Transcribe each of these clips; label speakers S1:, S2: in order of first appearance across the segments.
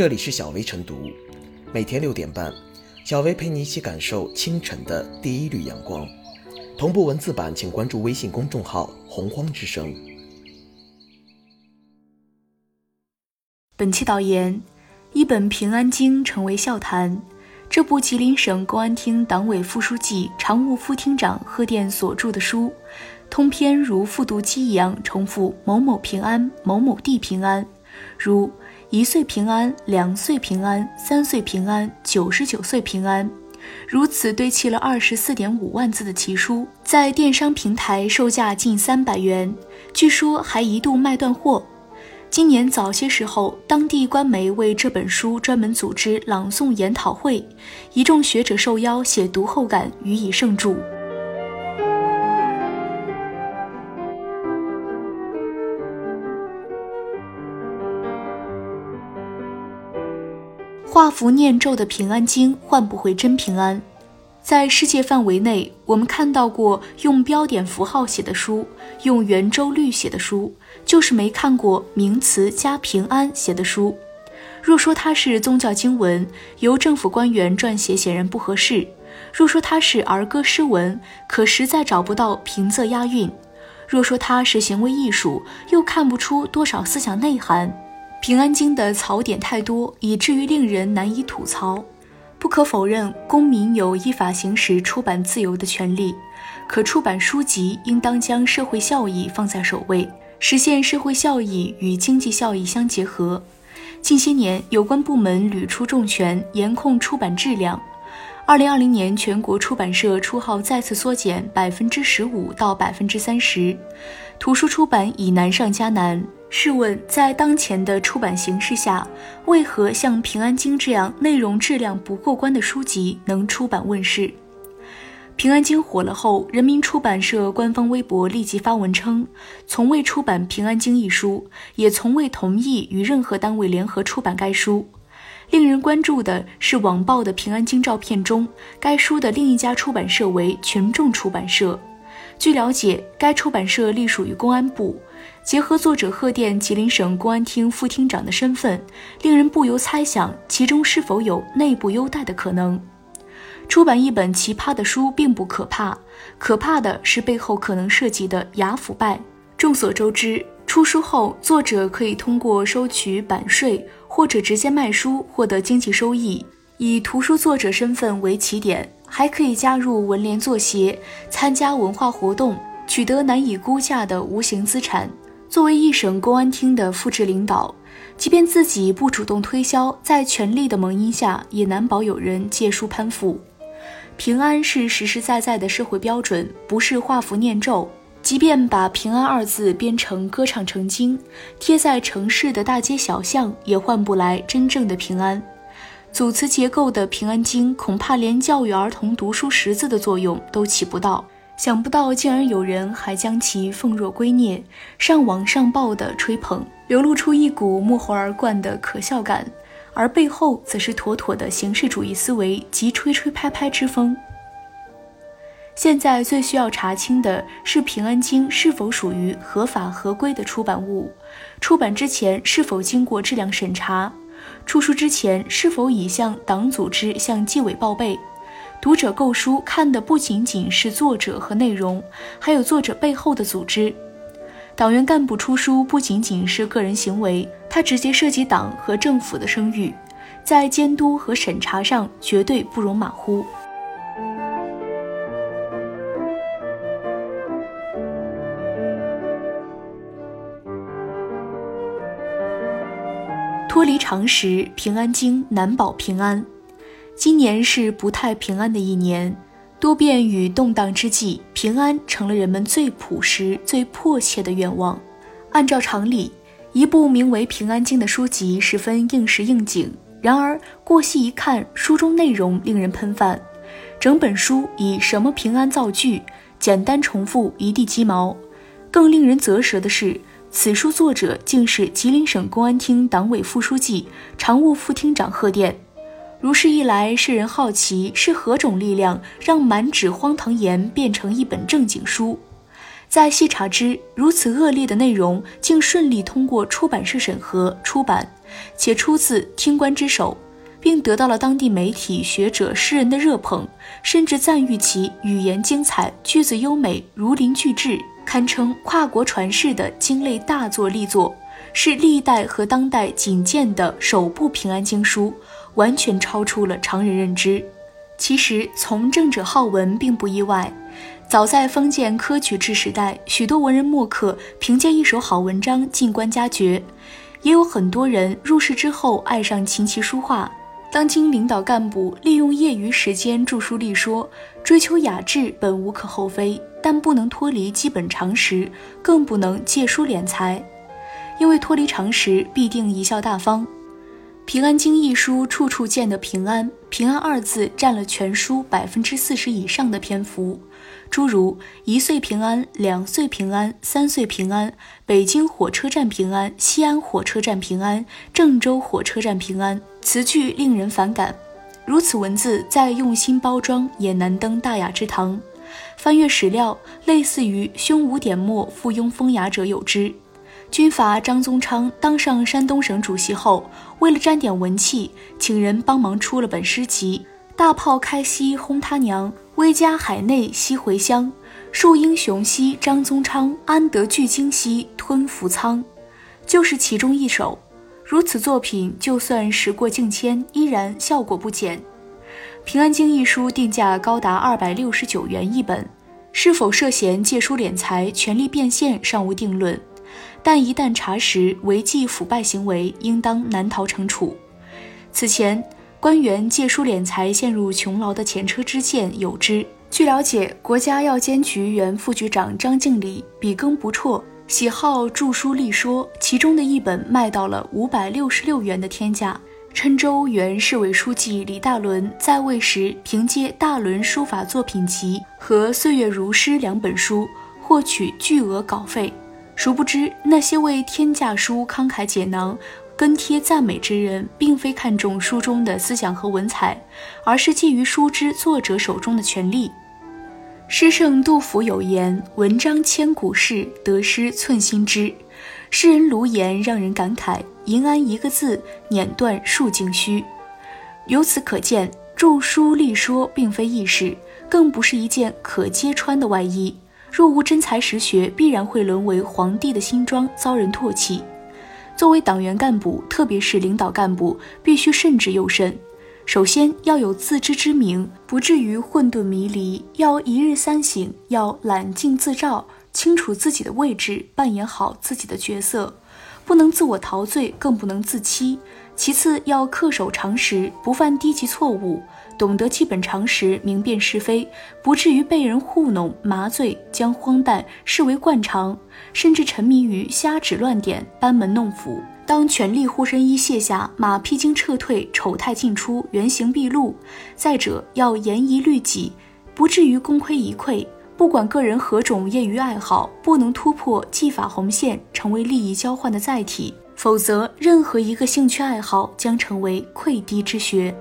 S1: 这里是小薇晨读，每天六点半，小薇陪你一起感受清晨的第一缕阳光。同步文字版，请关注微信公众号“洪荒之声”。
S2: 本期导言：一本《平安经》成为笑谈。这部吉林省公安厅党委副书记、常务副厅长贺电所著的书，通篇如复读机一样重复“某某平安，某某地平安”，如一岁平安、两岁平安、三岁平安、九十九岁平安，如此堆砌了二十四点五万字的奇书，在电商平台售价近三百元，据说还一度卖断货。今年早些时候，当地官媒为这本书专门组织朗诵研讨会，一众学者受邀写读后感，予以盛祝。画符念咒的平安经换不回真平安。在世界范围内，我们看到过用标点符号写的书，用圆周率写的书，就是没看过名词加平安写的书。若说它是宗教经文，由政府官员撰写显然不合适；若说它是儿歌诗文，可实在找不到平仄押韵；若说它是行为艺术，又看不出多少思想内涵。平安经的槽点太多，以至于令人难以吐槽。不可否认，公民有依法行使出版自由的权利，可出版书籍应当将社会效益放在首位，实现社会效益与经济效益相结合。近些年，有关部门屡出重拳，严控出版质量。二零二零年，全国出版社出号再次缩减百分之十五到百分之三十，图书出版已难上加难。试问，在当前的出版形势下，为何像《平安经》这样内容质量不过关的书籍能出版问世？《平安经》火了后，人民出版社官方微博立即发文称，从未出版《平安经》一书，也从未同意与任何单位联合出版该书。令人关注的是，网曝的《平安经》照片中，该书的另一家出版社为群众出版社。据了解，该出版社隶属于公安部。结合作者贺电吉林省公安厅副厅长的身份，令人不由猜想其中是否有内部优待的可能。出版一本奇葩的书并不可怕，可怕的是背后可能涉及的雅腐败。众所周知，出书后作者可以通过收取版税或者直接卖书获得经济收益，以图书作者身份为起点，还可以加入文联作协，参加文化活动，取得难以估价的无形资产。作为一省公安厅的副职领导，即便自己不主动推销，在权力的蒙阴下，也难保有人借书攀附。平安是实实在在的社会标准，不是画符念咒。即便把“平安”二字编成歌唱成经，贴在城市的大街小巷，也换不来真正的平安。组词结构的《平安经》，恐怕连教育儿童读书识字的作用都起不到。想不到，竟然有人还将其奉若圭臬，上网上报的吹捧，流露出一股莫后而冠的可笑感，而背后则是妥妥的形式主义思维及吹吹拍拍之风。现在最需要查清的是《平安经》是否属于合法合规的出版物，出版之前是否经过质量审查，出书之前是否已向党组织、向纪委报备。读者购书看的不仅仅是作者和内容，还有作者背后的组织。党员干部出书不仅仅是个人行为，它直接涉及党和政府的声誉，在监督和审查上绝对不容马虎。脱离常识，平安京难保平安。今年是不太平安的一年，多变与动荡之际，平安成了人们最朴实、最迫切的愿望。按照常理，一部名为《平安经》的书籍十分应时应景。然而过细一看，书中内容令人喷饭。整本书以“什么平安”造句，简单重复，一地鸡毛。更令人啧舌的是，此书作者竟是吉林省公安厅党委副书记、常务副厅长贺电。如是一来，世人好奇是何种力量让满纸荒唐言变成一本正经书。再细查之，如此恶劣的内容竟顺利通过出版社审核出版，且出自听官之手，并得到了当地媒体、学者、诗人的热捧，甚至赞誉其语言精彩、句子优美、如临巨制，堪称跨国传世的经类大作力作，是历代和当代仅见的首部平安经书，完全超出了常人认知。其实，从政者好文并不意外。早在封建科举制时代，许多文人墨客凭借一手好文章进官加爵，也有很多人入仕之后爱上琴棋书画。当今领导干部利用业余时间著书立说，追求雅致本无可厚非，但不能脱离基本常识，更不能借书敛财，因为脱离常识必定贻笑大方。《平安经》一书处处见的平安，平安二字占了全书百分之四十以上的篇幅。诸如一岁平安、两岁平安、三岁平安、北京火车站平安、西安火车站平安、郑州火车站平安，词句令人反感。如此文字再用心包装，也难登大雅之堂。翻阅史料，类似于胸无点墨、附庸风雅者有之。军阀张宗昌当上山东省主席后，为了沾点文气，请人帮忙出了本诗集：大炮开西轰他娘。威加海内西回乡，树英雄兮张宗昌，安得巨鲸兮吞扶仓，就是其中一首。如此作品，就算时过境迁，依然效果不减。《平安经》一书定价高达二百六十九元一本，是否涉嫌借书敛财、权力变现尚无定论，但一旦查实违纪腐败行为，应当难逃惩处。此前。官员借书敛财陷入穷牢的前车之鉴有之。据了解，国家药监局原副局长张敬礼笔耕不辍，喜好著书立说，其中的一本卖到了五百六十六元的天价。郴州原市委书记李大伦在位时，凭借《大伦书法作品集》和《岁月如诗》两本书获取巨额稿费。殊不知，那些为天价书慷慨解囊。跟帖赞美之人，并非看重书中的思想和文采，而是觊觎书之作者手中的权力。诗圣杜甫有言：“文章千古事，得失寸心知。”诗人卢岩让人感慨：“银安一个字，碾断数径虚。”由此可见，著书立说并非易事，更不是一件可揭穿的外衣。若无真才实学，必然会沦为皇帝的新装，遭人唾弃。作为党员干部，特别是领导干部，必须慎之又慎。首先要有自知之明，不至于混沌迷离；要一日三省，要揽镜自照，清楚自己的位置，扮演好自己的角色，不能自我陶醉，更不能自欺。其次要恪守常识，不犯低级错误。懂得基本常识，明辨是非，不至于被人糊弄、麻醉，将荒诞视为惯常，甚至沉迷于瞎指乱点、班门弄斧。当权力护身衣卸下，马屁精撤退，丑态尽出，原形毕露。再者，要严以律己，不至于功亏一篑。不管个人何种业余爱好，不能突破技法红线，成为利益交换的载体，否则任何一个兴趣爱好将成为溃堤之学。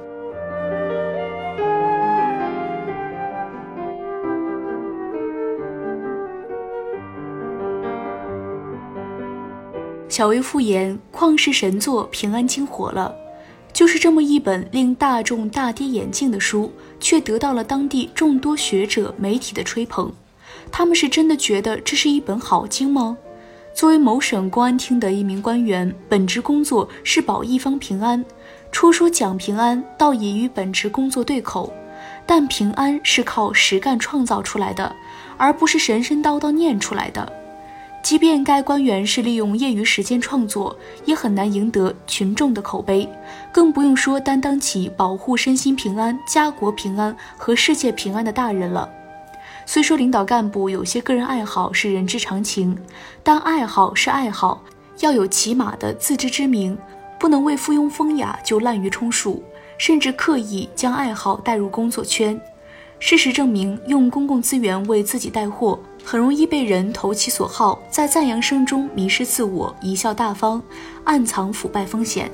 S2: 小薇复言，旷世神作《平安经》火了，就是这么一本令大众大跌眼镜的书，却得到了当地众多学者、媒体的吹捧。他们是真的觉得这是一本好经吗？作为某省公安厅的一名官员，本职工作是保一方平安，出书讲平安，倒也与本职工作对口。但平安是靠实干创造出来的，而不是神神叨叨念出来的。即便该官员是利用业余时间创作，也很难赢得群众的口碑，更不用说担当起保护身心平安、家国平安和世界平安的大人了。虽说领导干部有些个人爱好是人之常情，但爱好是爱好，要有起码的自知之明，不能为附庸风雅就滥竽充数，甚至刻意将爱好带入工作圈。事实证明，用公共资源为自己带货，很容易被人投其所好，在赞扬声中迷失自我，贻笑大方，暗藏腐败风险。